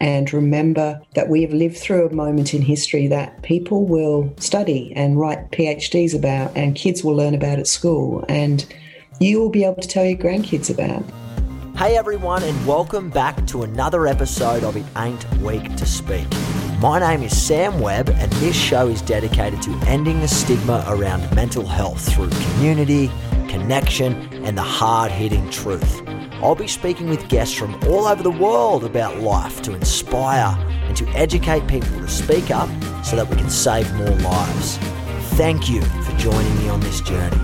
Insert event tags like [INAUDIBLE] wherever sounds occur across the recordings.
And remember that we have lived through a moment in history that people will study and write PhDs about, and kids will learn about at school, and you will be able to tell your grandkids about. Hey everyone, and welcome back to another episode of It Ain't Weak to Speak. My name is Sam Webb, and this show is dedicated to ending the stigma around mental health through community, connection, and the hard hitting truth. I'll be speaking with guests from all over the world about life to inspire and to educate people to speak up so that we can save more lives. Thank you for joining me on this journey.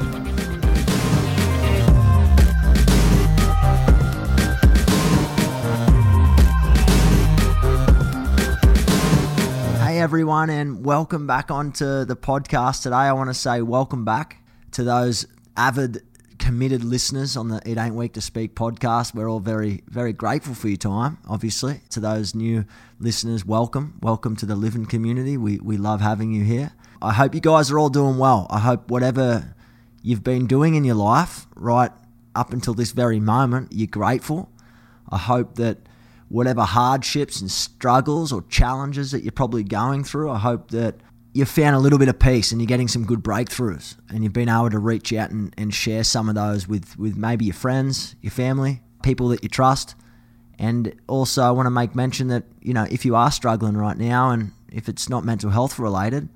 Hey everyone, and welcome back onto the podcast today. I want to say welcome back to those avid committed listeners on the It Ain't Weak to Speak podcast. We're all very, very grateful for your time, obviously. To those new listeners, welcome. Welcome to the Livin community. We, we love having you here. I hope you guys are all doing well. I hope whatever you've been doing in your life, right up until this very moment, you're grateful. I hope that whatever hardships and struggles or challenges that you're probably going through, I hope that you've found a little bit of peace and you're getting some good breakthroughs and you've been able to reach out and, and share some of those with, with maybe your friends, your family, people that you trust. And also, I want to make mention that, you know, if you are struggling right now and if it's not mental health related,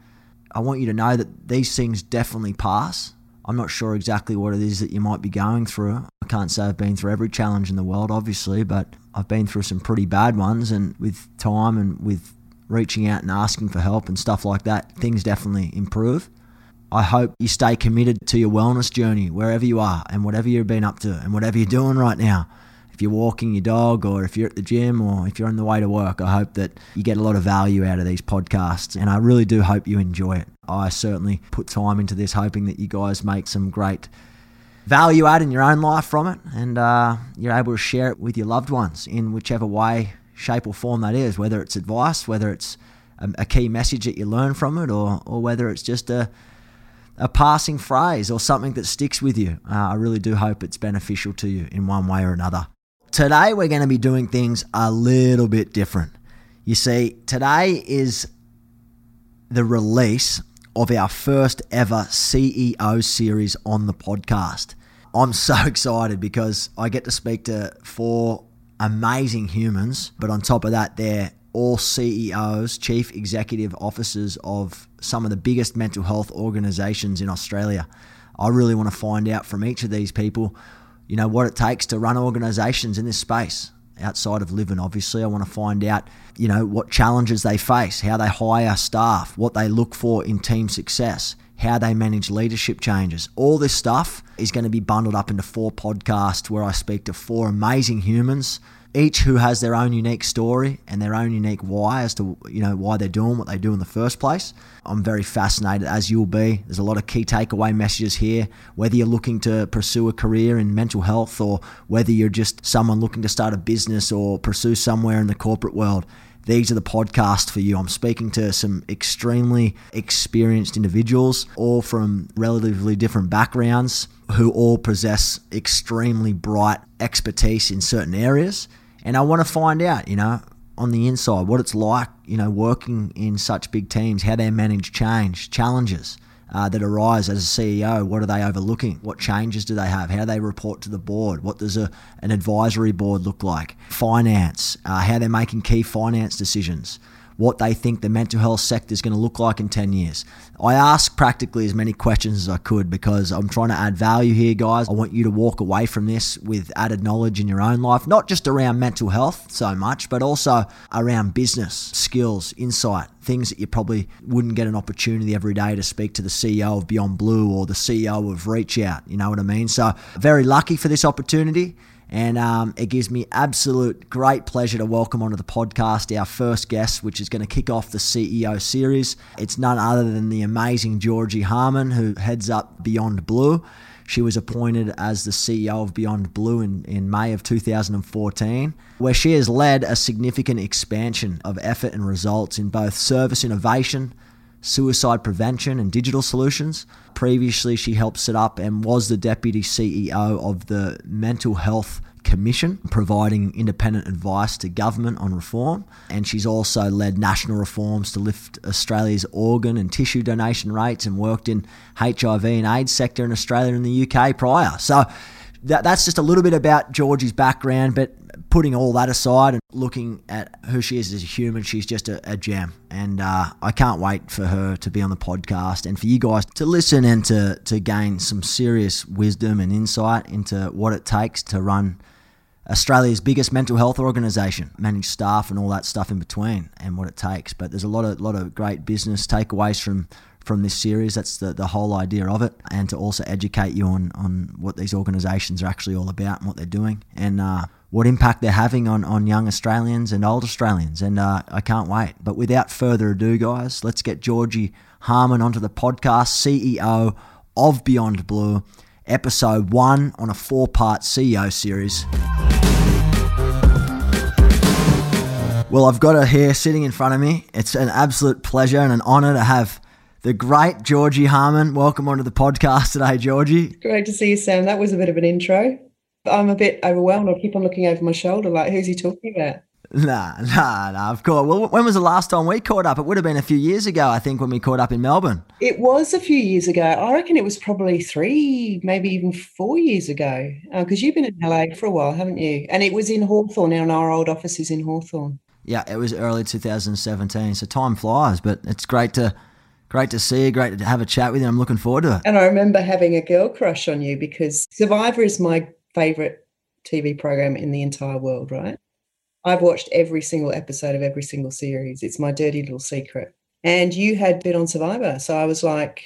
I want you to know that these things definitely pass. I'm not sure exactly what it is that you might be going through. I can't say I've been through every challenge in the world, obviously, but I've been through some pretty bad ones. And with time and with reaching out and asking for help and stuff like that, things definitely improve. I hope you stay committed to your wellness journey wherever you are and whatever you've been up to and whatever you're doing right now. If you're walking your dog or if you're at the gym or if you're on the way to work, I hope that you get a lot of value out of these podcasts and I really do hope you enjoy it. I certainly put time into this hoping that you guys make some great value add in your own life from it and uh, you're able to share it with your loved ones in whichever way shape or form that is, whether it's advice, whether it's a, a key message that you learn from it, or, or whether it's just a, a passing phrase or something that sticks with you. Uh, I really do hope it's beneficial to you in one way or another. Today, we're going to be doing things a little bit different. You see, today is the release of our first ever CEO series on the podcast. I'm so [LAUGHS] excited because I get to speak to four amazing humans, but on top of that, they're all CEOs, chief executive officers of some of the biggest mental health organizations in Australia. I really want to find out from each of these people, you know, what it takes to run organizations in this space outside of Livin obviously i want to find out you know what challenges they face how they hire staff what they look for in team success how they manage leadership changes. All this stuff is going to be bundled up into four podcasts where I speak to four amazing humans, each who has their own unique story and their own unique why as to you know why they're doing what they do in the first place. I'm very fascinated as you'll be. There's a lot of key takeaway messages here, whether you're looking to pursue a career in mental health or whether you're just someone looking to start a business or pursue somewhere in the corporate world these are the podcasts for you. I'm speaking to some extremely experienced individuals, all from relatively different backgrounds, who all possess extremely bright expertise in certain areas. And I want to find out, you know, on the inside, what it's like, you know, working in such big teams, how they manage change, challenges uh, that arise as a CEO? What are they overlooking? What changes do they have? How do they report to the board? What does a, an advisory board look like? Finance, uh, how they're making key finance decisions what they think the mental health sector is going to look like in 10 years. I ask practically as many questions as I could because I'm trying to add value here, guys. I want you to walk away from this with added knowledge in your own life, not just around mental health so much, but also around business, skills, insight, things that you probably wouldn't get an opportunity every day to speak to the CEO of Beyond Blue or the CEO of Reach Out. You know what I mean? So, very lucky for this opportunity And um, it gives me absolute great pleasure to welcome onto the podcast our first guest, which is going to kick off the CEO series. It's none other than the amazing Georgie Harman, who heads up Beyond Blue. She was appointed as the CEO of Beyond Blue in, in May of 2014, where she has led a significant expansion of effort and results in both service innovation, suicide prevention, and digital solutions. Previously, she helped set up and was the deputy CEO of the Mental Health Commission, providing independent advice to government on reform. And she's also led national reforms to lift Australia's organ and tissue donation rates and worked in HIV and AIDS sector in Australia and the UK prior. So that, that's just a little bit about Georgie's background, but putting all that aside and looking at who she is as a human, she's just a, a gem. And uh, I can't wait for her to be on the podcast and for you guys to listen and to, to gain some serious wisdom and insight into what it takes to run Australia's biggest mental health organisation, manage staff and all that stuff in between, and what it takes. But there's a lot of lot of great business takeaways from from this series. That's the, the whole idea of it, and to also educate you on on what these organisations are actually all about and what they're doing, and uh, what impact they're having on on young Australians and old Australians. And uh, I can't wait. But without further ado, guys, let's get Georgie Harman onto the podcast, CEO of Beyond Blue episode one on a four part CEO series. Well, I've got her here sitting in front of me. It's an absolute pleasure and an honour to have the great Georgie Harman. Welcome onto the podcast today, Georgie. Great to see you, Sam. That was a bit of an intro. I'm a bit overwhelmed. I keep on looking over my shoulder like, who's he talking about? Nah, [LAUGHS] nah, nah, of course. Well, when was the last time we caught up? It would have been a few years ago, I think, when we caught up in Melbourne. It was a few years ago. I reckon it was probably three, maybe even four years ago, because uh, you've been in LA for a while, haven't you? And it was in Hawthorn, and our old office is in Hawthorn. Yeah, it was early 2017. So time flies, but it's great to great to see you. Great to have a chat with you. I'm looking forward to it. And I remember having a girl crush on you because Survivor is my favorite TV program in the entire world, right? I've watched every single episode of every single series. It's my dirty little secret. And you had been on Survivor. So I was like,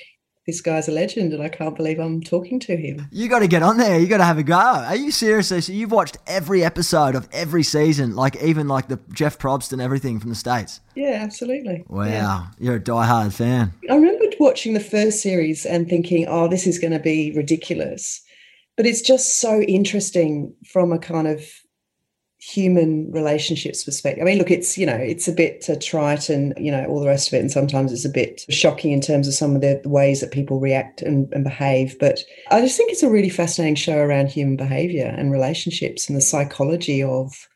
this guy's a legend and I can't believe I'm talking to him. You got to get on there. You got to have a go. Are you serious? So you've watched every episode of every season, like even like the Jeff Probst and everything from the States? Yeah, absolutely. Wow. Yeah. You're a die-hard fan. I remember watching the first series and thinking, oh, this is going to be ridiculous. But it's just so interesting from a kind of human relationships perspective. I mean, look, it's you know, it's a bit uh, trite and you know all the rest of it, and sometimes it's a bit shocking in terms of some of the, ways that people react and, and, behave. But I just think it's a really fascinating show around human behavior and relationships and the psychology of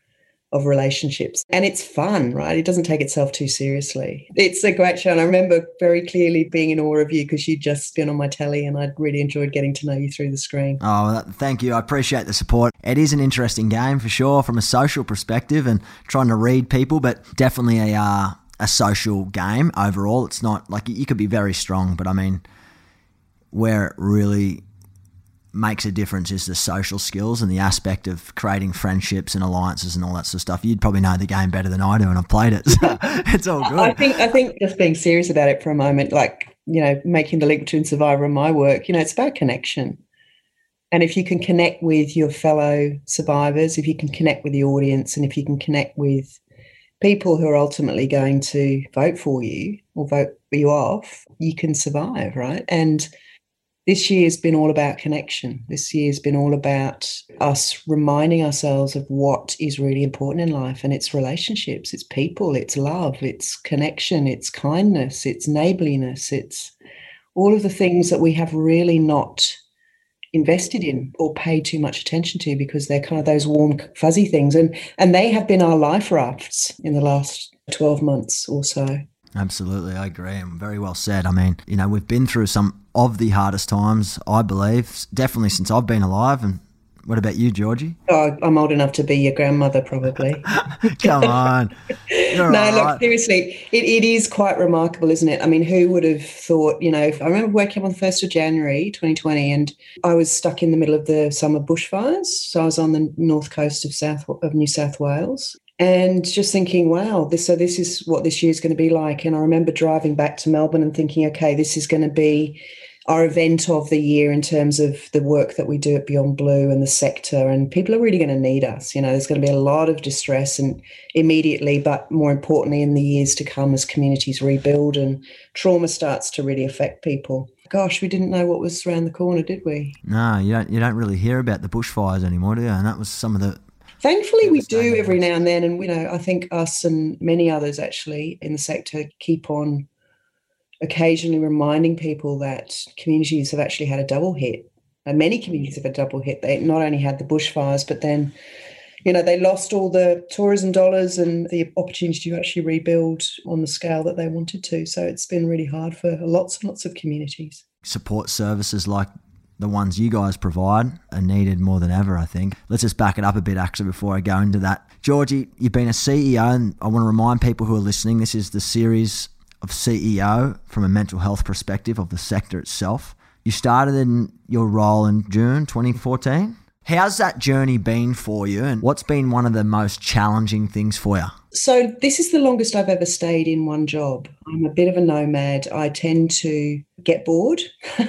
of relationships. And it's fun, right? It doesn't take itself too seriously. It's a great show. And I remember very clearly being in awe of you because you'd just been on my telly and I'd really enjoyed getting to know you through the screen. Oh, thank you. I appreciate the support. It is an interesting game for sure from a social perspective and trying to read people, but definitely a, uh, a social game overall. It's not like you could be very strong, but I mean, where it really makes a difference is the social skills and the aspect of creating friendships and alliances and all that sort of stuff. You'd probably know the game better than I do, and I've played it, [LAUGHS] so it's all good. I think I think just being serious about it for a moment, like you know, making the link between Survivor and my work, you know, it's about connection. And if you can connect with your fellow survivors, if you can connect with the audience, and if you can connect with people who are ultimately going to vote for you or vote you off, you can survive, right? And this year has been all about connection. This year has been all about us reminding ourselves of what is really important in life. And it's relationships, it's people, it's love, it's connection, it's kindness, it's neighborliness, it's all of the things that we have really not invested in or paid too much attention to because they're kind of those warm fuzzy things and and they have been our life rafts in the last 12 months or so Absolutely, I agree. And very well said. I mean, you know, we've been through some of the hardest times, I believe, definitely since I've been alive. And what about you, Georgie? Oh, I'm old enough to be your grandmother, probably. [LAUGHS] Come on. [LAUGHS] no, right. look, seriously, it, it is quite remarkable, isn't it? I mean, who would have thought, you know, I remember waking up on the 1st of January 2020 and I was stuck in the middle of the summer bushfires. So I was on the north coast of South of New South Wales and just thinking, wow, this so this is what this year is going to be like. And I remember driving back to Melbourne and thinking, okay, this is going to be our event of the year in terms of the work that we do at Beyond Blue and the sector. And people are really going to need us. You know, there's going to be a lot of distress and immediately, but more importantly, in the years to come as communities rebuild and trauma starts to really affect people. Gosh, we didn't know what was around the corner, did we? No, you don't. You don't really hear about the bushfires anymore, do you? And that was some of the Thankfully, we do every now and then. And, you know, I think us and many others actually in the sector keep on occasionally reminding people that communities have actually had a double hit. And many mm. communities have a double hit. They not only had the bushfires, but then, you know, they lost all the tourism dollars and the opportunity to actually rebuild on the scale that they wanted to. So it's been really hard for lots and lots of communities. Support services like the ones you guys provide are needed more than ever, I think. Let's just back it up a bit, actually, before I go into that. Georgie, you've been a CEO, and I want to remind people who are listening this is the series of CEO from a mental health perspective of the sector itself. You started in your role in June 2014. How's that journey been for you, and what's been one of the most challenging things for you? So, this is the longest I've ever stayed in one job. I'm a bit of a nomad. I tend to get bored,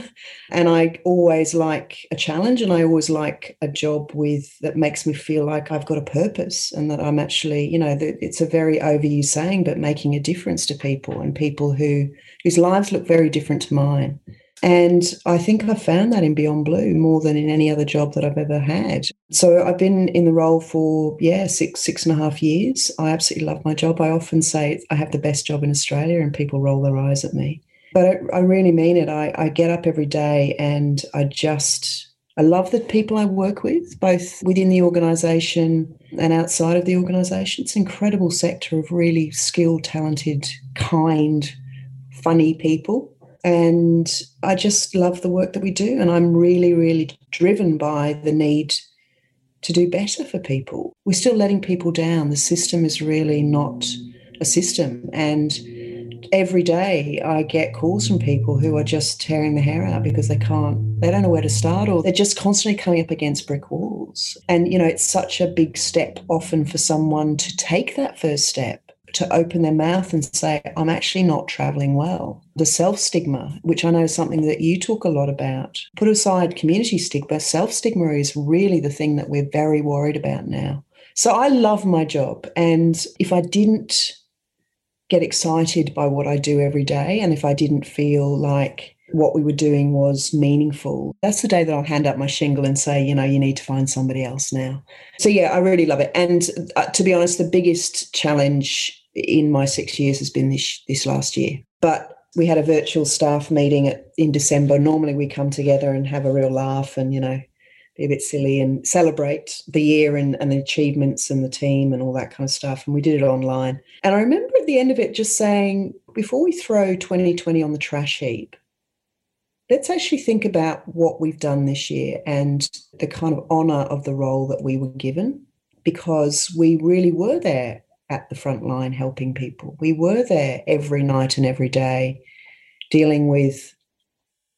[LAUGHS] and I always like a challenge, and I always like a job with that makes me feel like I've got a purpose and that I'm actually, you know, it's a very overused saying, but making a difference to people and people who whose lives look very different to mine. And I think I found that in Beyond Blue more than in any other job that I've ever had. So I've been in the role for, yeah, six, six and a half years. I absolutely love my job. I often say I have the best job in Australia, and people roll their eyes at me. But I, I really mean it. I, I get up every day and I just, I love the people I work with, both within the organisation and outside of the organisation. It's an incredible sector of really skilled, talented, kind, funny people and I just love the work that we do. And I'm really, really driven by the need to do better for people. We're still letting people down. The system is really not a system. And every day I get calls from people who are just tearing their hair out because they can't, they don't know where to start or they're just constantly coming up against brick walls. And, you know, it's such a big step often for someone to take that first step to open their mouth and say, I'm actually not traveling well. The self stigma, which I know is something that you talk a lot about, put aside community stigma, self stigma is really the thing that we're very worried about now. So I love my job. And if I didn't get excited by what I do every day, and if I didn't feel like what we were doing was meaningful. That's the day that I'll hand up my shingle and say, you know, you need to find somebody else now. So, yeah, I really love it. And uh, to be honest, the biggest challenge in my six years has been this, this last year. But we had a virtual staff meeting at, in December. Normally we come together and have a real laugh and, you know, be a bit silly and celebrate the year and, and the achievements and the team and all that kind of stuff. And we did it online. And I remember at the end of it just saying, before we throw 2020 on the trash heap, let's actually think about what we've done this year and the kind of honor of the role that we were given because we really were there at the front line helping people. We were there every night and every day dealing with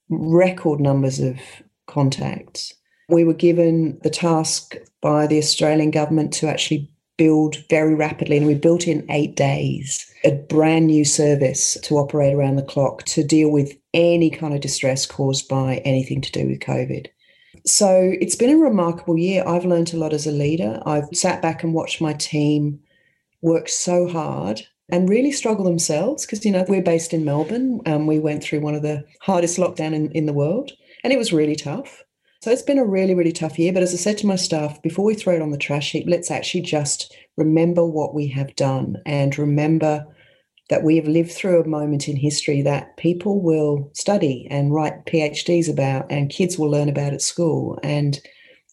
record numbers of contacts. We were given the task by the Australian government to actually build very rapidly, and we built in eight days a brand new service to operate around the clock to deal with any kind of distress caused by anything to do with COVID. So it's been a remarkable year. I've learned a lot as a leader. I've sat back and watched my team work so hard and really struggle themselves because, you know, we're based in Melbourne. Um, we went through one of the hardest lockdown in, in the world and it was really tough. So it's been a really, really tough year. But as I said to my staff, before we throw it on the trash heap, let's actually just remember what we have done and remember that we have lived through a moment in history that people will study and write PhDs about, and kids will learn about at school, and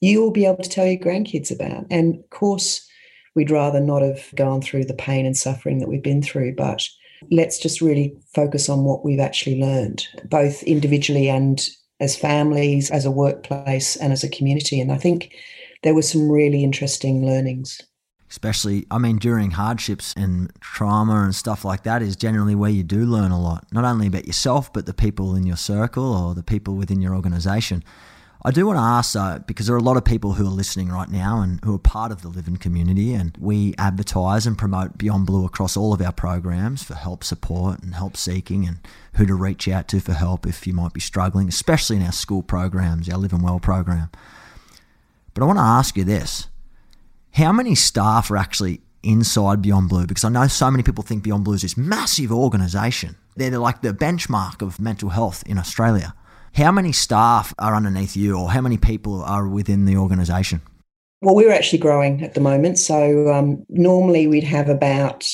you will be able to tell your grandkids about. And of course, we'd rather not have gone through the pain and suffering that we've been through, but let's just really focus on what we've actually learned, both individually and as families, as a workplace, and as a community. And I think there were some really interesting learnings. Especially i mean during hardships and trauma and stuff like that is generally where you do learn a lot. Not only about yourself but the people in your circle or the people within your organization I do want to ask though, because there are a lot of people who are listening right now and who are part of the Livin community, and we advertise and promote Beyond Blue across all of our programs for help support and help seeking and who to reach out to for help if you might be struggling, especially in our school programs, our Live and Well program. But I want to ask you this how many staff are actually inside Beyond Blue? Because I know so many people think Beyond Blue is this massive organisation. They're like the benchmark of mental health in Australia. How many staff are underneath you, or how many people are within the organisation? Well, we're actually growing at the moment. So um, normally we'd have about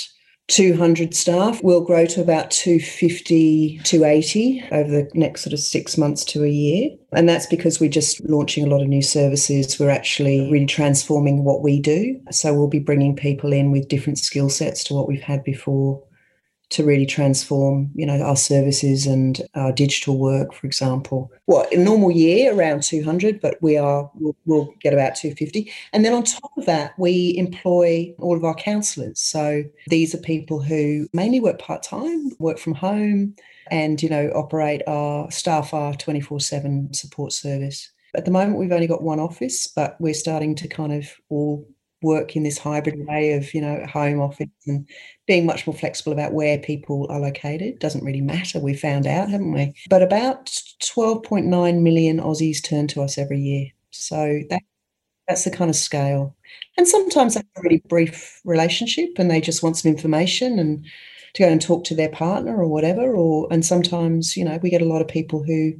200 staff. We'll grow to about 250, 280 over the next sort of six months to a year. And that's because we're just launching a lot of new services. We're actually really transforming what we do. So we'll be bringing people in with different skill sets to what we've had before to really transform, you know, our services and our digital work, for example. Well, in a normal year, around 200, but we are, we'll, we'll, get about 250. And then on top of that, we employ all of our counsellors. So these are people who mainly work part-time, work from home, and, you know, operate our staff our 24-7 support service. At the moment, we've only got one office, but we're starting to kind of all work in this hybrid way of you know home office and being much more flexible about where people are located. Doesn't really matter we found out haven't we? But about 12.9 million aussies turn to us every year. So that that's the kind of scale. And sometimes that's a really brief relationship and they just want some information and to go and talk to their partner or whatever or and sometimes you know we get a lot of people who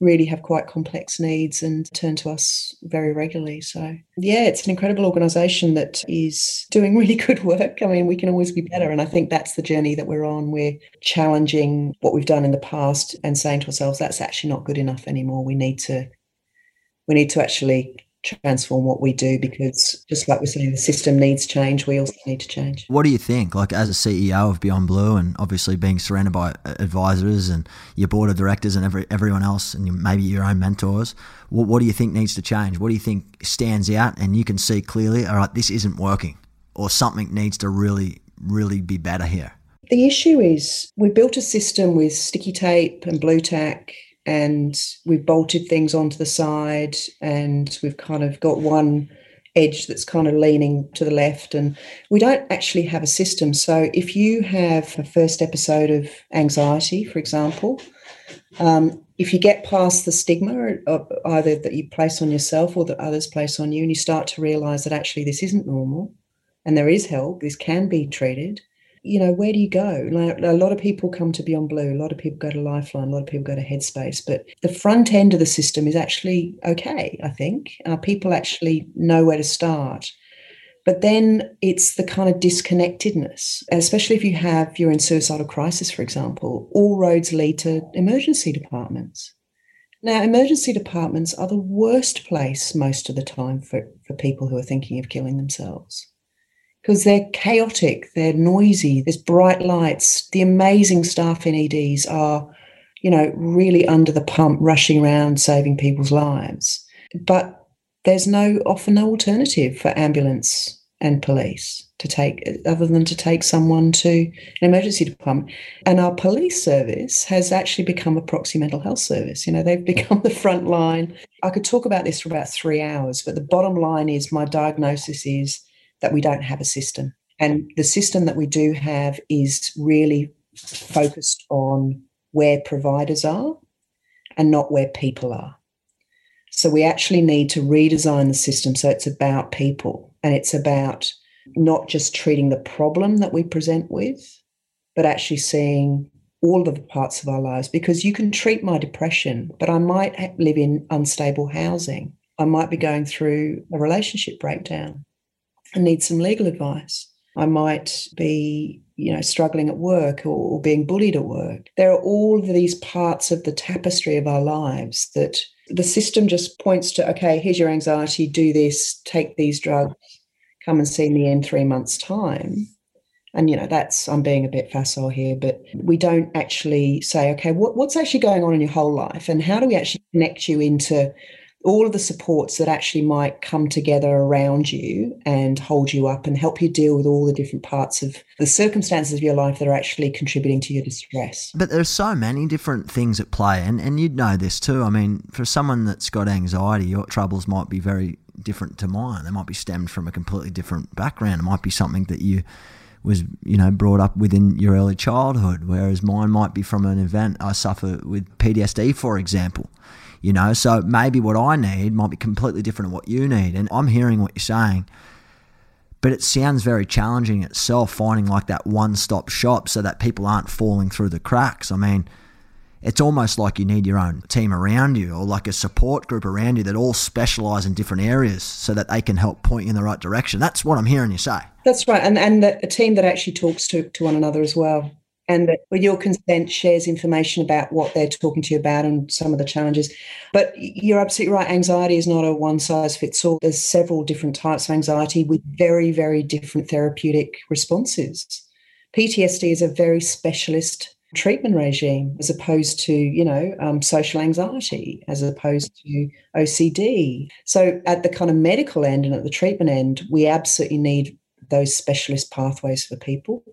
really have quite complex needs and turn to us very regularly. So, yeah, it's an incredible organisation that is doing [LAUGHS] really good work. I mean, we can always be better. And I think that's the journey that we're on. We're challenging what we've done in the past and saying to ourselves, that's actually not good enough anymore. We need to. We need to actually transform what we do because just like we're saying the system needs change we also need to change. What do you think like as a ceo of beyond blue and obviously being surrounded by advisors and your board of directors and every, everyone else and maybe your own mentors what, what do you think needs to change? What do you think stands out and you can see clearly all right this isn't working or something needs to really really be better here? The issue is we built a system with sticky tape and Blu Tack and we've bolted things onto the side and we've kind of got one edge that's kind of leaning to the left. And we don't actually have a system. So if you have a first episode of anxiety for example um, if you get past the stigma either that you place on yourself or that others place on you and you start to realize that actually this isn't normal and there is help this can be treated you know, where do you go? Like, a lot of people come to Beyond Blue, a lot of people go to Lifeline, a lot of people go to Headspace, but the front end of the system is actually okay, I think. Uh, people actually know where to start. But then it's the kind of disconnectedness, especially if you have, you're in suicidal crisis, for example, all roads lead to emergency departments. Now, emergency departments are the worst place most of the time for, for people who are thinking of killing themselves because they're chaotic, they're noisy, there's bright lights. The amazing staff in EDs are, you know, really under the pump, rushing around saving people's lives. But there's no often no alternative for ambulance and police to take other than to take someone to an emergency department. And our police service has actually become a proxy mental health service. You know, they've [LAUGHS] become the front line. I could talk about this for about three hours, but the bottom line is my diagnosis is that we don't have a system. And the system that we do have is really focused on where providers are and not where people are. So we actually need to redesign the system so it's about people and it's about not just treating the problem that we present with, but actually seeing all of the parts of our lives. Because you can treat my depression, but I might live in unstable housing. I might be going through a relationship breakdown and need some legal advice. I might be, you know, struggling at work or, or being bullied at work. There are all these parts of the tapestry of our lives that the system just points to, okay, here's your anxiety, do this, take these drugs, come and see me in three months' time. And, you know, that's, I'm being a bit facile here, but we don't actually say, okay, what, what's actually going on in your whole life? And how do we actually connect you into all of the supports that actually might come together around you and hold you up and help you deal with all the different parts of the circumstances of your life that are actually contributing to your distress. But there's so many different things at play, and, and you'd know this too. I mean, for someone that's got anxiety, your troubles might be very different to mine. They might be stemmed from a completely different background. It might be something that you was you know brought up within your early childhood, whereas mine might be from an event I suffer with PTSD, for example. You know, so maybe what I need might be completely different to what you need. And I'm hearing what you're saying, but it sounds very challenging itself finding like that one stop shop so that people aren't falling through the cracks. I mean, it's almost like you need your own team around you or like a support group around you that all specialize in different areas so that they can help point you in the right direction. That's what I'm hearing you say. That's right. And, and a team that actually talks to, to one another as well and that with your consent shares information about what they're talking to you about and some of the challenges. But you're absolutely right. Anxiety is not a one size fits all. There's several different types of anxiety with very, very different therapeutic responses. PTSD is a very specialist treatment regime as opposed to you know um, social anxiety as opposed to ocd so at the kind of medical end and at the treatment end we absolutely need those specialist pathways for people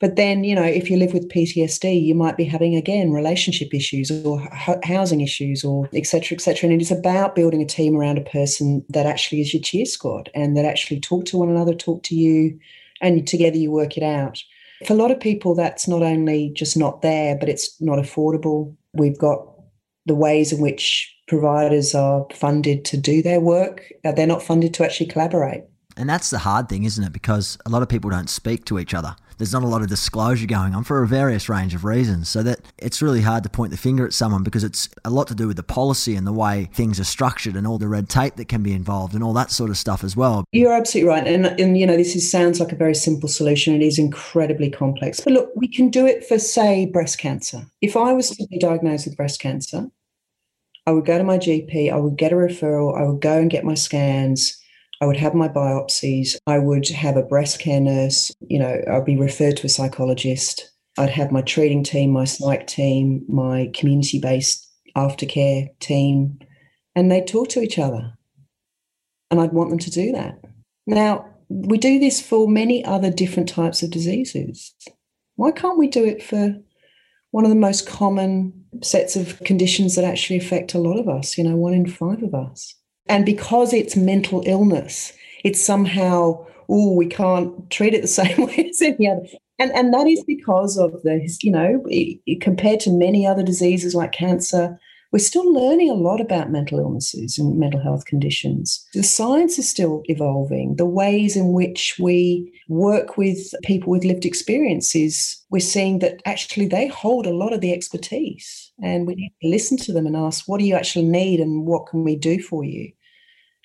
but then, you know, if you live with PTSD, you might be having again relationship issues or housing issues or et cetera, et cetera. And it is about building a team around a person that actually is your cheer squad and that actually talk to one another, talk to you, and together you work it out. For a lot of people, that's not only just not there, but it's not affordable. We've got the ways in which providers are funded to do their work, uh, they're not funded to actually collaborate. And that's the hard thing, isn't it? Because a lot of people don't speak to each other there's not a lot of disclosure going on for a various range of reasons. So that it's really hard to point the finger at someone because it's a lot to do with the policy and the way things are structured and all the red tape that can be involved and all that sort of stuff as well. You're absolutely right. And, and you know, this is, sounds like a very simple solution. It is incredibly complex. But look, we can do it for, say, breast cancer. If I was to be diagnosed with breast cancer, I would go to my GP, I would get a referral, I would go and get my scans. I would have my biopsies. I would have a breast care nurse. You know, I'd be referred to a psychologist. I'd have my treating team, my psych team, my community based aftercare team, and they'd talk to each other. And I'd want them to do that. Now, we do this for many other different types of diseases. Why can't we do it for one of the most common sets of conditions that actually affect a lot of us? You know, one in five of us. And because it's mental illness, it's somehow, oh, we can't treat it the [LAUGHS] same way as any other. And, and that is because of the, you know, compared to many other diseases like cancer, we're still learning a lot about mental illnesses and mental health conditions. The science is still evolving. The ways in which we work with people with lived experiences, we're seeing that actually they hold a lot of the expertise. And we need to listen to them and ask, what do you actually need and what can we do for you?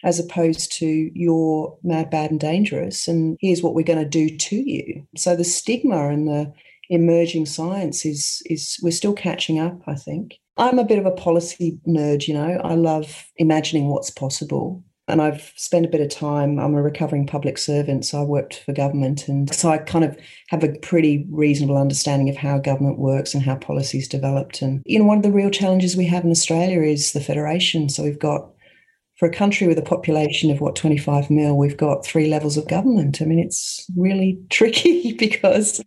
As opposed to you're mad, bad, and dangerous, and here's what we're going to do to you. So the stigma and the emerging science is is we're still catching up, I think. I'm a bit of a policy nerd, you know. I love imagining what's possible. And I've spent a bit of time, I'm a recovering public servant, so I worked for government. And so I kind of have a pretty reasonable understanding of how government works and how policy is developed. And, you know, one of the real challenges we have in Australia is the federation. So we've got for a country with a population of what 25 mil, we've got three levels of government. I mean, it's really [LAUGHS] tricky because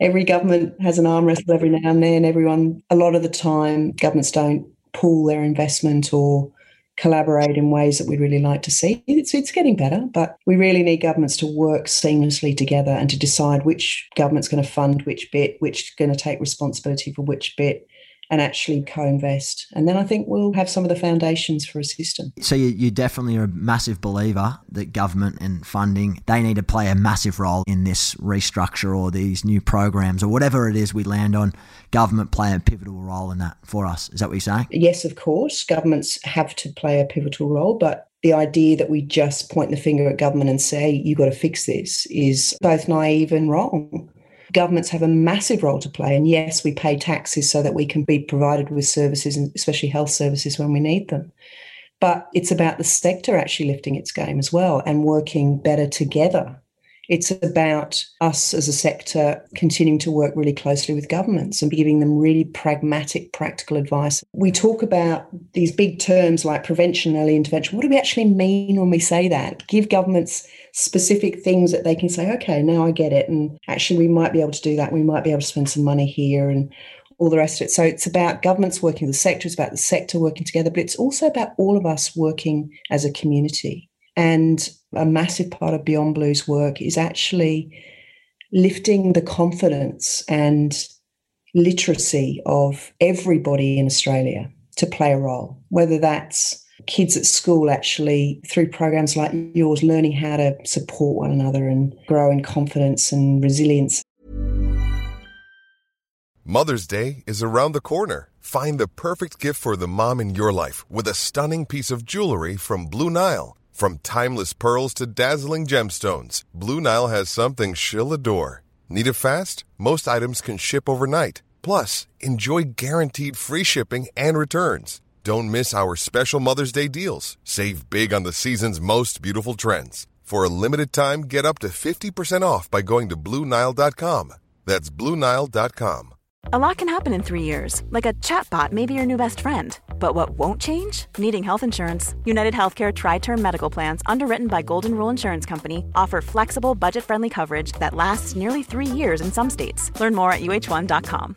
every government has an arm wrestle every now and then. Everyone, a lot of the time, governments don't pool their investment or collaborate in ways that we'd really like to see. It's, it's getting better, but we really need governments to work seamlessly together and to decide which government's going to fund which bit, which going to take responsibility for which bit, and actually co-invest. And then I think we'll have some of the foundations for a system. So you, you definitely are a massive believer that government and funding, they need to play a massive role in this restructure or these new programs or whatever it is we land on. Government play a pivotal role in that for us. Is that what you're saying? Yes, of course. Governments have to play a pivotal role, but the idea that we just point the finger at government and say, you've got to fix this is both naive and wrong governments have a massive role to play. And yes, we pay taxes so that we can be provided with services, and especially health services when we need them. But it's about the sector actually lifting its game as well and working better together It's about us as a sector continuing to work really closely with governments and giving them really pragmatic, practical advice. We talk about these big terms like prevention, early intervention. What do we actually mean when we say that? Give governments specific things that they can say, okay, now I get it. And actually, we might be able to do that. We might be able to spend some money here and all the rest of it. So it's about governments working with the sector, it's about the sector working together, but it's also about all of us working as a community. And a massive part of Beyond Blue's work is actually lifting the confidence and literacy of everybody in Australia to play a role, whether that's kids at school actually through programs like yours learning how to support one another and grow in confidence and resilience. Mother's Day is around the corner. Find the perfect gift for the mom in your life with a stunning piece of jewelry from Blue Nile. From timeless pearls to dazzling gemstones, Blue Nile has something she'll adore. Need it fast? Most items can ship overnight. Plus, enjoy guaranteed free shipping and returns. Don't miss our special Mother's Day deals. Save big on the season's most beautiful trends. For a limited time, get up to 50% off by going to Bluenile.com. That's Bluenile.com. A lot can happen in three years, like a chatbot may be your new best friend. But what won't change? Needing health insurance. United Healthcare Tri Term Medical Plans, underwritten by Golden Rule Insurance Company, offer flexible, budget friendly coverage that lasts nearly three years in some states. Learn more at uh1.com.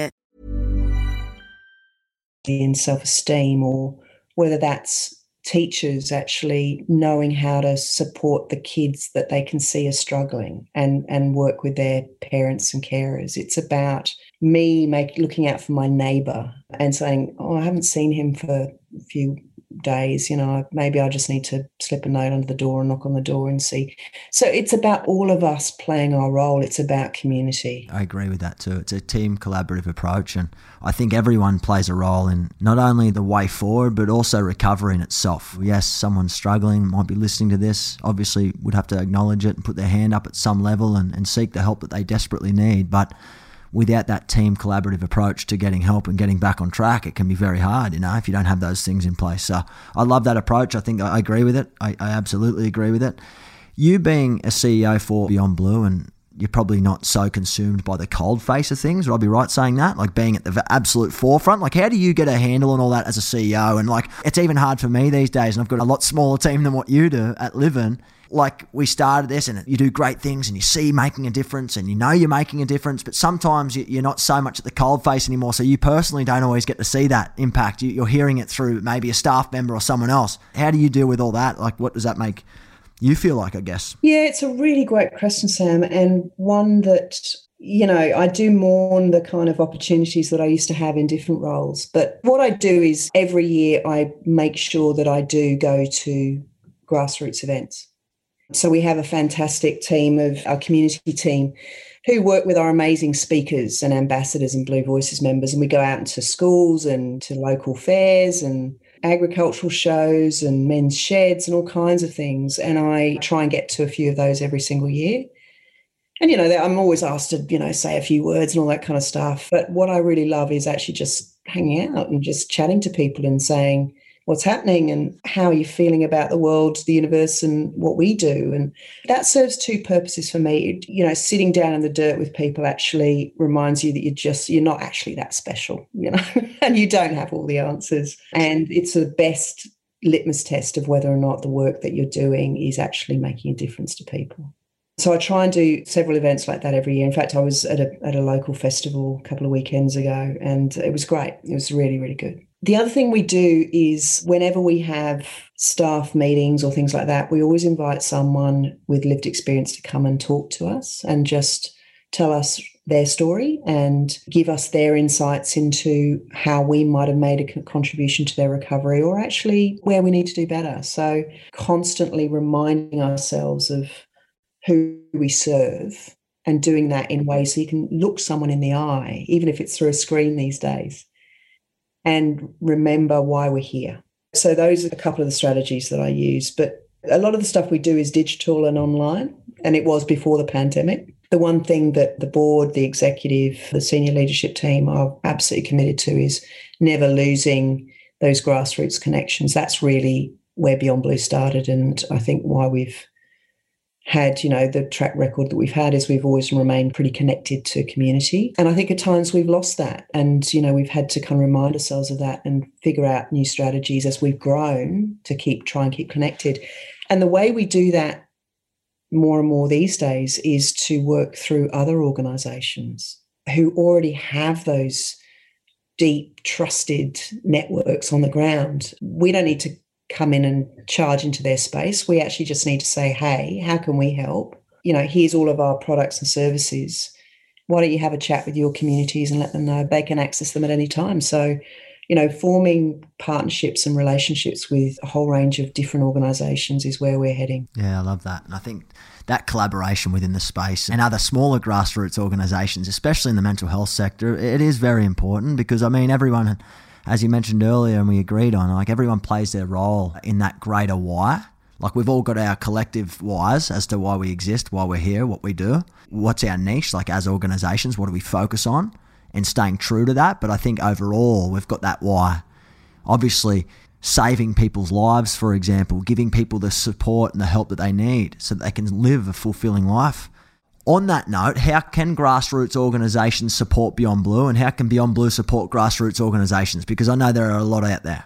In self esteem, or whether that's teachers actually knowing how to support the kids that they can see are struggling and and work with their parents and carers. It's about me make looking out for my neighbor and saying oh i haven't seen him for a few days you know maybe i just need to slip a note under the door and knock on the door and see so it's about all of us playing our role it's about community I agree with that too. It's a team collaborative approach, and I think everyone plays a role in not only the way forward, but also recovery in itself. Yes, someone's struggling, might be listening to this, obviously would have to acknowledge it and put their hand up at some level and, and seek the help that they desperately need. But without that team collaborative approach to getting help and getting back on track, it can be very hard, you know, if you don't have those things in place. So I love that approach. I think I agree with it. I, I absolutely agree with it. You being a CEO for Beyond Blue and you're probably not so consumed by the cold face of things. Would I be right saying that? Like being at the absolute forefront. Like, how do you get a handle on all that as a CEO? And like, it's even hard for me these days, and I've got a lot smaller team than what you do at Livin. Like, we started this, and you do great things, and you see making a difference, and you know you're making a difference. But sometimes you- you're not so much at the cold face anymore, so you personally don't always get to see that impact. You're hearing it through maybe a staff member or someone else. How do you deal with all that? Like, what does that make you feel like? I guess. Yeah, it's a really great question, Sam, and one that, you know, I do mourn the kind of opportunities that I used to have in different roles. But what I do is every year I make sure that I do go to grassroots events. So we have a fantastic team of our community team who work with our amazing speakers and ambassadors and Blue Voices members. And we go out into schools and to local fairs and agricultural shows and men's sheds and all kinds of things. And I try and get to a few of those every single year. And, you know, I'm always asked to, you know, say a few words and all that kind of stuff. But what I really love is actually just hanging out and just chatting to people and saying, what's happening and how are you feeling about the world, the universe, and what we do. And that serves two purposes for me. You know, sitting down in the dirt with people actually reminds you that you're just, you're not actually that special, you know, [LAUGHS] and you don't have all the answers. And it's the best litmus test of whether or not the work that you're doing is actually making a difference to people. So I try and do several events like that every year. In fact, I was at a, at a local festival a couple of weekends ago and it was great. It was really, really good. The other thing we do is whenever we have staff meetings or things like that, we always invite someone with lived experience to come and talk to us and just tell us their story and give us their insights into how we might have made a contribution to their recovery or actually where we need to do better. So, constantly reminding ourselves of who we serve and doing that in ways so you can look someone in the eye, even if it's through a screen these days, and remember why we're here. So, those are a couple of the strategies that I use. But a lot of the stuff we do is digital and online, and it was before the pandemic. The one thing that the board, the executive, the senior leadership team are absolutely committed to is never losing those grassroots connections. That's really where Beyond Blue started, and I think why we've had, you know, the track record that we've had is we've always remained pretty connected to community. And I think at times we've lost that. And, you know, we've had to kind of remind ourselves of that and figure out new strategies as we've grown to keep try and keep connected. And the way we do that more and more these days is to work through other organizations who already have those deep, trusted networks on the ground. We don't need to come in and charge into their space. We actually just need to say, hey, how can we help? You know, here's all of our products and services. Why don't you have a chat with your communities and let them know they can access them at any time? So you know, forming partnerships and relationships with a whole range of different organisations is where we're heading. Yeah, I love that. And I think that collaboration within the space and other smaller grassroots organisations, especially in the mental health sector, it is very important because, I mean, everyone, as you mentioned earlier and we agreed on, like everyone plays their role in that greater why. Like we've all got our collective whys as to why we exist, why we're here, what we do, what's our niche, like as organizations, what do we focus on? and staying true to that. But I think overall, we've got that why. Obviously, saving people's lives, for example, giving people the support and the help that they need so that they can live a fulfilling life. On that note, how can grassroots organisations support Beyond Blue and how can Beyond Blue support grassroots organisations? Because I know there are a lot out there.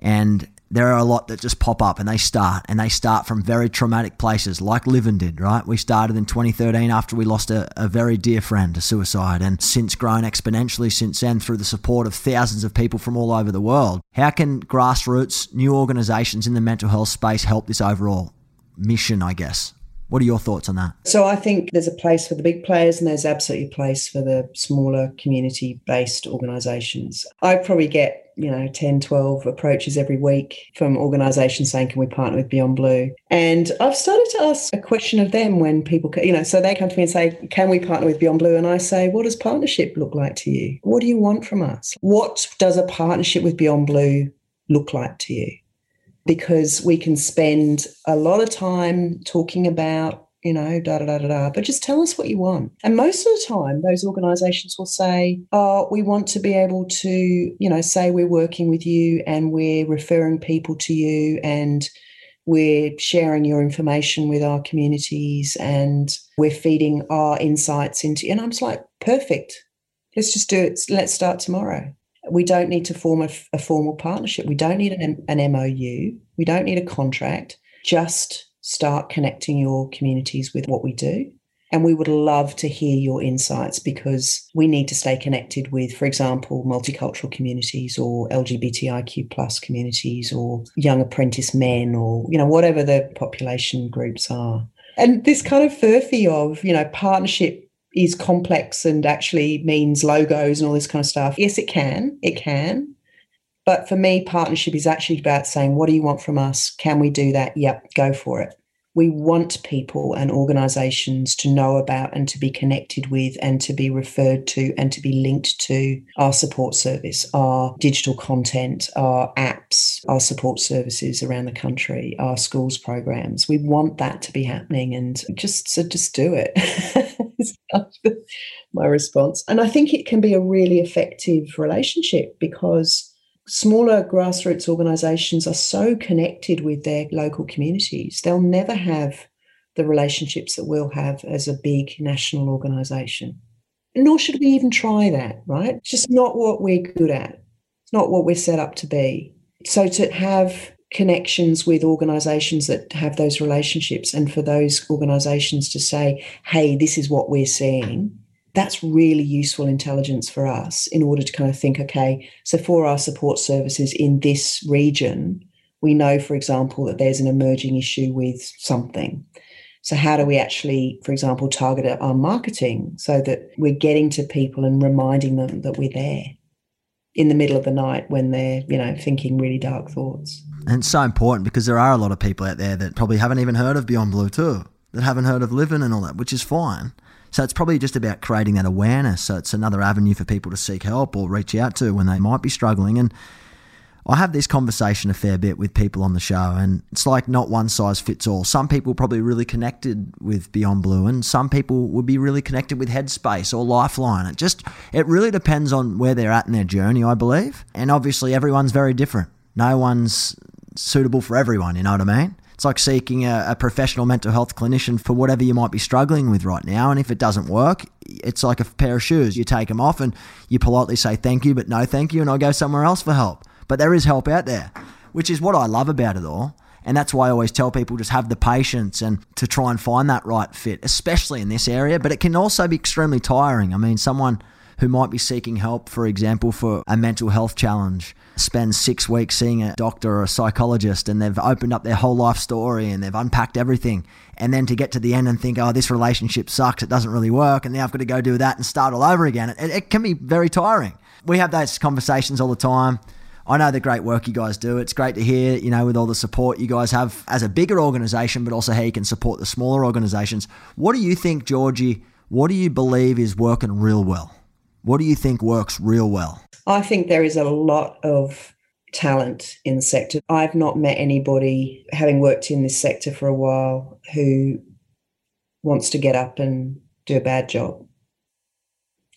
And there are a lot that just pop up and they start and they start from very traumatic places like Livin did, right? We started in 2013 after we lost a, a very dear friend to suicide and since grown exponentially since then through the support of thousands of people from all over the world. How can grassroots, new organizations in the mental health space help this overall mission, I guess? What are your thoughts on that? So I think there's a place for the big players and there's absolutely a place for the smaller community based organizations. I probably get you know 10 12 approaches every week from organizations saying can we partner with Beyond Blue? And i've started to ask a question of them when people you know so they come to me and say can we partner with Beyond Blue? And i say what does partnership look like to you? What do you want from us? What does a partnership with Beyond Blue look like to you because we can spend a lot of time talking about you know, da da da da da. But just tell us what you want. And most of the time, those organisations will say, "Oh, we want to be able to, you know, say we're working with you and we're referring people to you and." We're sharing your information with our communities and we're feeding our insights into. And I'm just like, perfect. Let's just do it. Let's start tomorrow. We don't need to form a, a formal partnership. We don't need an, an MOU. We don't need a contract. Just start connecting your communities with what we do. And we would love to hear your insights because we need to stay connected with, for example, multicultural communities or LGBTIQ plus communities or young apprentice men or, you know, whatever the population groups are. And this kind of furphy of, you know, partnership is complex and actually means logos and all this kind of stuff. Yes, it can. It can. But for me, partnership is actually about saying, what do you want from us? Can we do that? Yep, go for it. We want people and organizations to know about and to be connected with and to be referred to and to be linked to our support service, our digital content, our apps, our support services around the country, our schools programs. We want that to be happening and just so just do it. [LAUGHS] my response. And I think it can be a really effective relationship because smaller grassroots organisations are so connected with their local communities, they'll never have the relationships that we'll have as a big national organisation. Nor should we even try that, right? It's just not what we're good at. It's not what we're set up to be. So to have connections with organizations that have those relationships and for those organizations to say, hey, this is what we're seeing, that's really useful intelligence for us in order to kind of think, okay, so for our support services in this region, we know, for example, that there's an emerging issue with something. So, how do we actually, for example, target our marketing so that we're getting to people and reminding them that we're there in the middle of the night when they're, you know, thinking really dark thoughts? And it's so important because there are a lot of people out there that probably haven't even heard of Beyond Blue too, that haven't heard of Livin and all that, which is fine. So it's probably just about creating that awareness. So it's another avenue for people to seek help or reach out to when they might be struggling. And I have this conversation a fair bit with people on the show, and it's like not one size fits all. Some people probably really connected with Beyond Blue, and some people would be really connected with Headspace or Lifeline. It just it really depends on where they're at in their journey, I believe. And obviously, everyone's very different. No one's suitable for everyone. You know what I mean? It's like seeking a, a, professional mental health clinician for whatever you might be struggling with right now. And if it doesn't work, it's like a pair of shoes. You take them off and you politely say thank you, but no thank you, and I'll go somewhere else for help. But there is help out there, which is what I love about it all. And that's why I always tell people just have the patience and to try and find that right fit, especially in this area. But it can also be extremely tiring. I mean, someone who might be seeking help, for example, for a mental health challenge, spends six weeks seeing a doctor or a psychologist and they've opened up their whole life story and they've unpacked everything. And then to get to the end and think, oh, this relationship sucks, it doesn't really work, and now I've got to go do that and start all over again. It, it can be very tiring. We have those conversations all the time. I know the great work you guys do. It's great to hear, you know, with all the support you guys have as a bigger organization, but also how you can support the smaller organizations. What do you think, Georgie? What do you believe is working real well? What do you think works real well? I think there is a lot of talent in the sector. I've not met anybody, having worked in this sector for a while, who wants to get up and do a bad job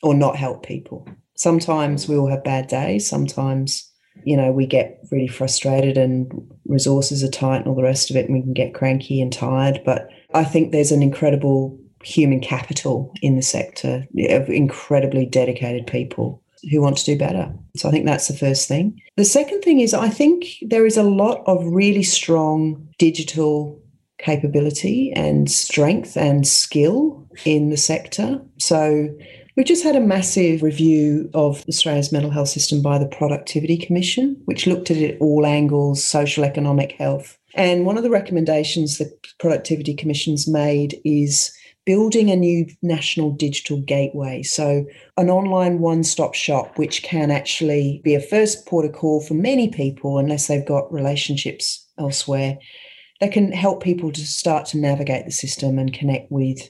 or not help people. Sometimes we all have bad days. Sometimes you know, we get really frustrated and resources are tight and all the rest of it, and we can get cranky and tired. But I think there's an incredible human capital in the sector of incredibly dedicated people who want to do better. So I think that's the first thing. The second thing is I think there is a lot of really strong digital capability and strength and skill in the sector. So we just had a massive review of Australia's mental health system by the Productivity Commission, which looked at it all angles, social, economic, health. And one of the recommendations the Productivity Commission's made is building a new national digital gateway. So, an online one stop shop, which can actually be a first port of call for many people, unless they've got relationships elsewhere, that can help people to start to navigate the system and connect with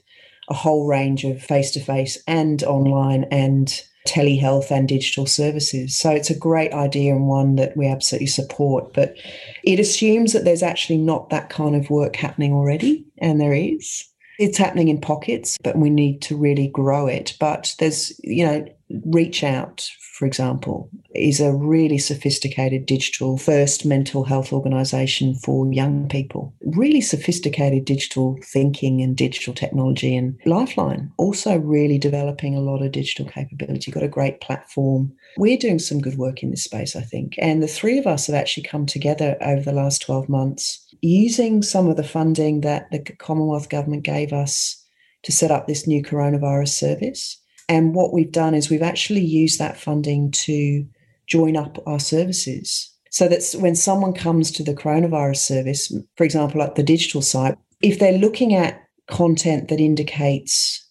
a whole range of face to face and online and telehealth and digital services. So it's a great idea and one that we absolutely support. But it assumes that there's actually not that kind of work happening already, and there is. It's happening in pockets, but we need to really grow it. But there's, you know, ReachOut for example, is a really sophisticated digital first mental health organization for young people. Really sophisticated digital thinking and digital technology. And Lifeline also really developing a lot of digital capability, got a great platform. We're doing some good work in this space, I think. And the three of us have actually come together over the last 12 months using some of the funding that the Commonwealth Government gave us to set up this new coronavirus service and what we've done is we've actually used that funding to join up our services. So that when someone comes to the coronavirus service, for example, at the digital site, if they're looking at content that indicates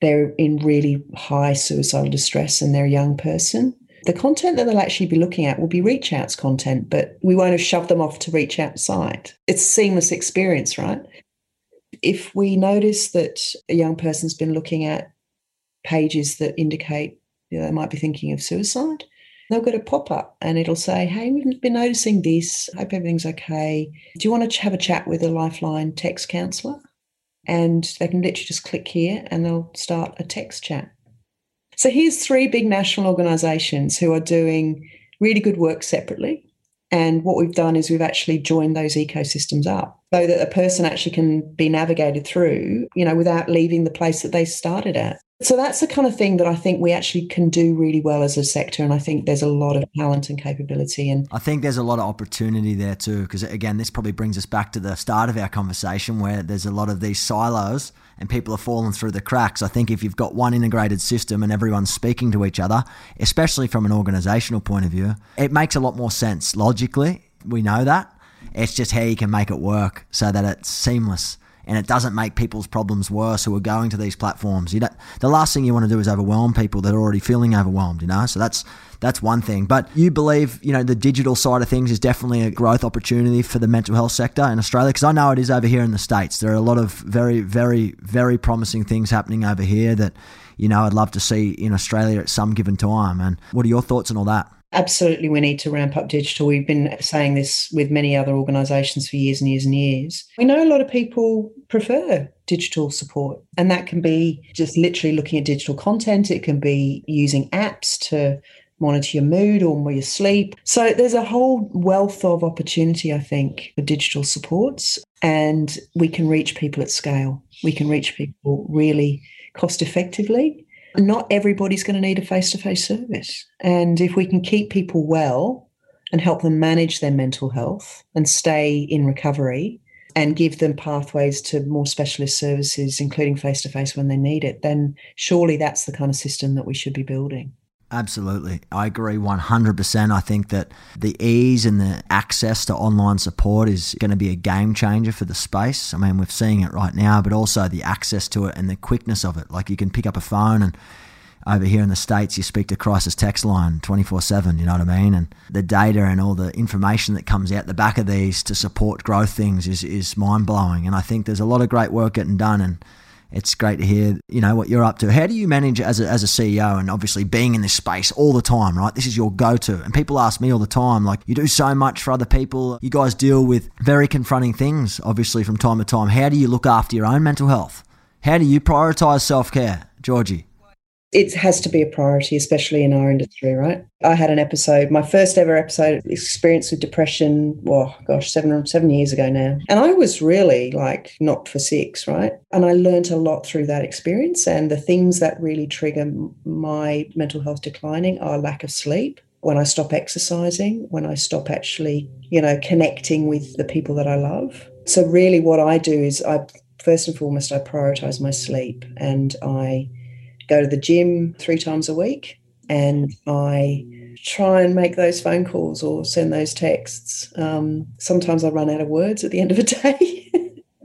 they're in really high suicidal distress and they're a young person, the content that they'll actually be looking at will be ReachOut's content, but we won't have shoved them off to ReachOut site. It's a seamless experience, right? If we notice that a young person's been looking at pages that indicate you know, they might be thinking of suicide. They'll get a pop up and it'll say, Hey, we've been noticing this. Hope everything's okay. Do you want to have a chat with a Lifeline text counsellor? And they can literally just click here and they'll start a text chat. So here's three big national organisations who are doing really good work separately. And what we've done is we've actually joined those ecosystems up. so that a person actually can be navigated through, you know, without leaving the place that they started at. So that's the kind of thing that I think we actually can do really well as a sector. And I think there's a lot of talent and capability. And I think there's a lot of opportunity there too. Because again, this probably brings us back to the start of our conversation where there's a lot of these silos and people are falling through the cracks. I think if you've got one integrated system and everyone's speaking to each other, especially from an organizational point of view, it makes a lot more sense logically. We know that. It's just how you can make it work so that it's seamless and it doesn't make people's problems worse who are going to these platforms. You know, the last thing you want to do is overwhelm people that are already feeling overwhelmed. You know, so that's that's one thing. But you believe, you know, the digital side of things is definitely a growth opportunity for the mental health sector in Australia because I know it is over here in the states. There are a lot of very, very, very promising things happening over here that you know I'd love to see in Australia at some given time. And what are your thoughts on all that? Absolutely, we need to ramp up digital. We've been saying this with many other organisations for years and years and years. We know a lot of people prefer digital support, and that can be just literally looking at digital content, it can be using apps to monitor your mood or your sleep. So there's a whole wealth of opportunity, I think, for digital supports, and we can reach people at scale. We can reach people really cost effectively not everybody's going to need a face to face service. And if we can keep people well and help them manage their mental health and stay in recovery and give them pathways to more specialist services, including face to face when they need it, then surely that's the kind of system that we should be building. Absolutely. I agree 100%. I think that the ease and the access to online support is going to be a game changer for the space. I mean, we're seeing it right now, but also the access to it and the quickness of it. Like you can pick up a phone and over here in the States, you speak to Crisis Text Line 24 7, you know what I mean? And the data and all the information that comes out the back of these to support growth things is, is mind blowing. And I think there's a lot of great work getting done. And it's great to hear, you know, what you're up to. How do you manage as a, as a CEO and obviously being in this space all the time, right? This is your go-to. And people ask me all the time, like, you do so much for other people. You guys deal with very confronting things, obviously, from time to time. How do you look after your own mental health? How do you prioritize self-care, Georgie? It has to be a priority, especially in our industry, right? I had an episode, my first ever episode experience with depression, well, gosh, seven seven years ago now. And I was really like knocked for six, right? And I learned a lot through that experience. And the things that really trigger my mental health declining are lack of sleep. When I stop exercising, when I stop actually, you know, connecting with the people that I love. So really what I do is I first and foremost I prioritize my sleep and I go to the gym three times a week and I try and make those phone calls or send those texts. Um, sometimes I run out of words at the end of a [LAUGHS] day.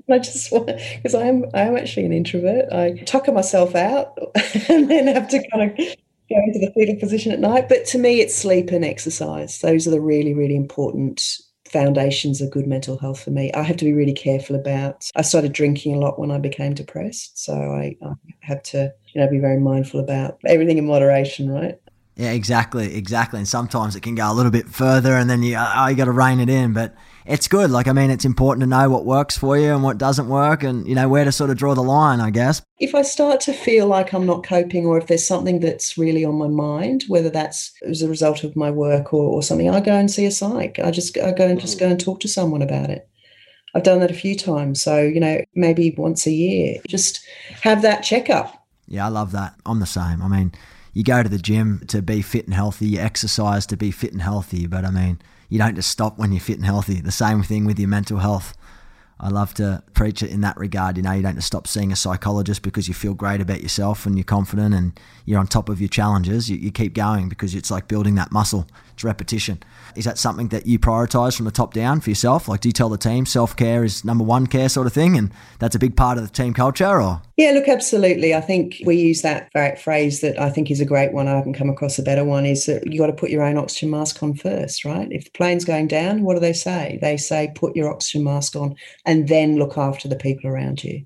I just want because I am I am actually an introvert. I tucker myself out [LAUGHS] and then have to kind of go into the fetal position at night. But to me, it's sleep and exercise. Those are the really really important foundations of good mental health for me. I have to be really careful about. I started drinking a lot when I became depressed, so I, I have to you know, be very mindful about everything in moderation, right? Yeah, exactly, exactly. And sometimes it can go a little bit further, and then you oh, you got to rein it in. But it's good. Like I mean, it's important to know what works for you and what doesn't work, and you know where to sort of draw the line. I guess. If I start to feel like I'm not coping, or if there's something that's really on my mind, whether that's as a result of my work or, or something, I go and see a psych. I just I go and just go and talk to someone about it. I've done that a few times. So you know, maybe once a year, just have that checkup yeah, I love that. I'm the same. I mean, you go to the gym to be fit and healthy, you exercise to be fit and healthy, but I mean, you don't just stop when you're fit and healthy. The same thing with your mental health. I love to preach it in that regard. You know, you don't just stop seeing a psychologist because you feel great about yourself and you're confident and you're on top of your challenges. You, you keep going because it's like building that muscle. Repetition. Is that something that you prioritize from the top down for yourself? Like, do you tell the team self care is number one care sort of thing, and that's a big part of the team culture? Or yeah, look, absolutely. I think we use that phrase that I think is a great one. I haven't come across a better one. Is that you got to put your own oxygen mask on first, right? If the plane's going down, what do they say? They say put your oxygen mask on and then look after the people around you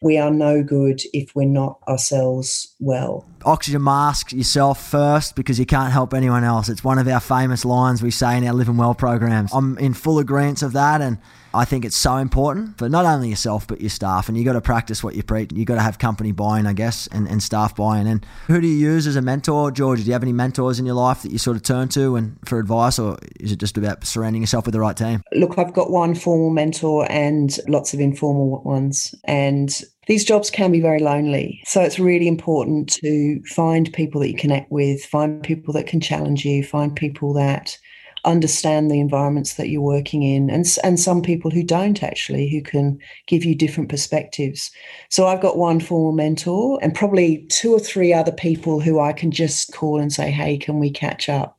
we are no good if we're not ourselves well. Oxygen mask yourself first because you can't help anyone else. It's one of our famous lines we say in our Living Well programs. I'm in full agreement of that. And I think it's so important for not only yourself but your staff, and you got to practice what you preach. You got to have company buy-in, I guess, and, and staff buy-in. And who do you use as a mentor, George? Do you have any mentors in your life that you sort of turn to and for advice, or is it just about surrounding yourself with the right team? Look, I've got one formal mentor and lots of informal ones, and these jobs can be very lonely. So it's really important to find people that you connect with, find people that can challenge you, find people that understand the environments that you're working in and and some people who don't actually who can give you different perspectives. So i've got one formal mentor and probably two or three other people who i can just call and say hey can we catch up?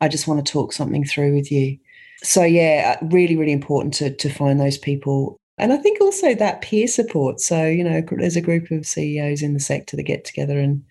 I just want to talk something through with you. So yeah uh, really really important to to find those people. And i think also that peer support. So you know there's a group of ceos in the sector that get together and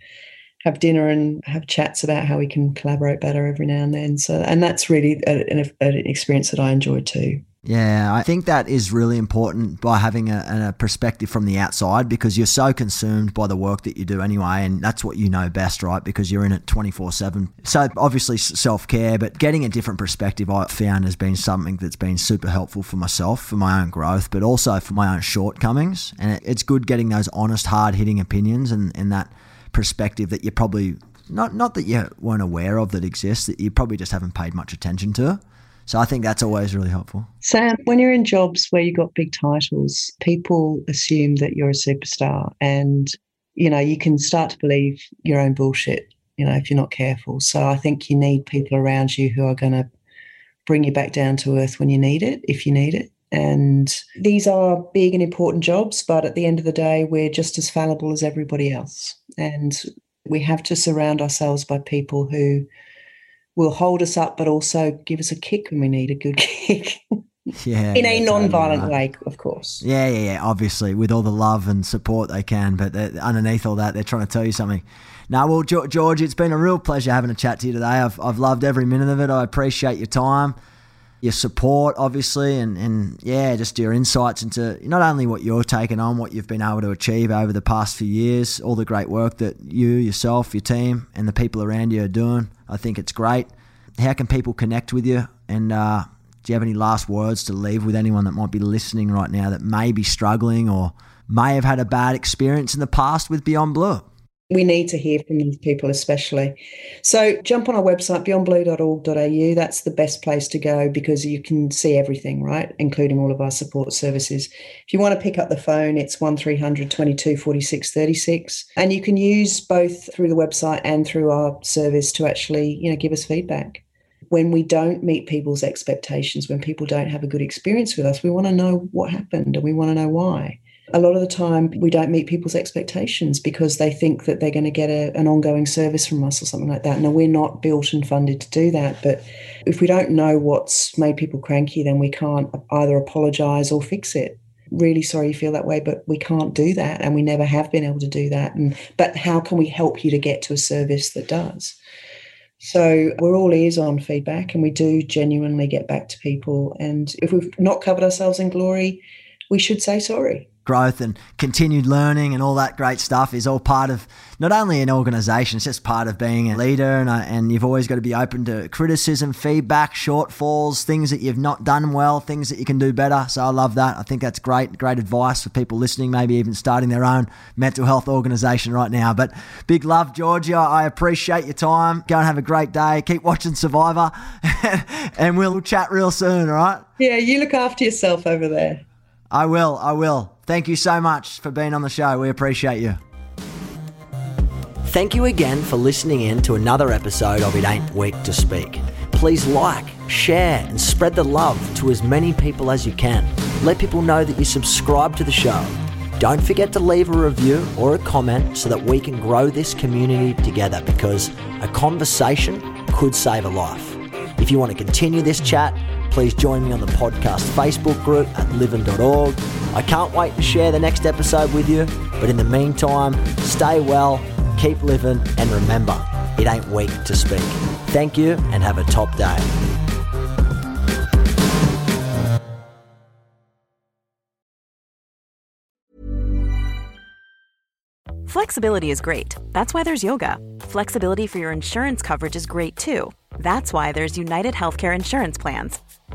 have dinner and have chats about how we can collaborate better every now and then. So, and that's really an, an experience that I enjoy too. Yeah, I think that is really important by having a, a, perspective from the outside because you're so consumed by the work that you do anyway, and that's what you know best, right? Because you're in it 24 7. So, obviously, self care, but getting a different perspective I found has been something that's been super helpful for myself, for my own growth, but also for my own shortcomings. And it, it's good getting those honest, hard hitting opinions and, and that perspective that you probably not not that you weren't aware of that exists that you probably just haven't paid much attention to. So I think that's always really helpful. Sam, when you're in jobs where you've got big titles, people assume that you're a superstar and you know, you can start to believe your own bullshit, you know, if you're not careful. So I think you need people around you who are going to bring you back down to earth when you need it, if you need it. And these are big and important jobs, but at the end of the day, we're just as fallible as everybody else. And we have to surround ourselves by people who will hold us up, but also give us a kick when we need a good [LAUGHS] kick. Yeah, in a non-violent totally right. way, of course. Yeah, yeah, yeah. Obviously, with all the love and support they can, but underneath all that, they're trying to tell you something. Now, well, George, it's been a real pleasure having a chat to you today. I've I've loved every minute of it. I appreciate your time your support, obviously, and, and yeah, just your insights into not only what you're taking on, what you've been able to achieve over the past few years, all the great work that you, yourself, your team, and the people around you are doing. I think it's great. How can people connect with you? And uh, do you have any last words to leave with anyone that might be listening right now that may be struggling or may have had a bad experience in the past with Beyond Blue? We need to hear from these people, especially. So jump on our website, beyondblue.org.au. That's the best place to go because you can see everything, right? Including all of our support services. If you want to pick up the phone, it's 1300 22 46 36. And you can use both through the website and through our service to actually, you know, give us feedback. When we don't meet people's expectations, when people don't have a good experience with us, we want to know what happened and we want to know why a lot of the time we don't meet people's expectations because they think that they're going to get a, an ongoing service from us or something like that. Now, we're not built and funded to do that. But if we don't know what's made people cranky, then we can't either apologize or fix it. Really sorry you feel that way, but we can't do that. And we never have been able to do that. And, but how can we help you to get to a service that does? So we're all ears on feedback and we do genuinely get back to people. And if we've not covered ourselves in glory, we should say sorry growth and continued learning and all that great stuff is all part of not only an organization, it's just part of being a leader. And, uh, and you've always got to be open to criticism, feedback, shortfalls, things that you've not done well, things that you can do better. So I love that. I think that's great, great advice for people listening, maybe even starting their own mental health organization right now. But big love, Georgia. I appreciate your time. Go and have a great day. Keep watching Survivor [LAUGHS] and we'll chat real soon, all right? Yeah, you look after yourself over there. I will. I will. Thank you so much for being on the show. We appreciate you. Thank you again for listening in to another episode of It Ain't Weak to Speak. Please like, share, and spread the love to as many people as you can. Let people know that you subscribe to the show. Don't forget to leave a review or a comment so that we can grow this community together because a conversation could save a life. If you want to continue this chat, please join me on the podcast Facebook group at livin.org. I can't wait to share the next episode with you, but in the meantime, stay well, keep living, and remember, it ain't weak to speak. Thank you and have a top day. Flexibility is great. That's why there's yoga. Flexibility for your insurance coverage is great too. That's why there's United Healthcare Insurance Plans.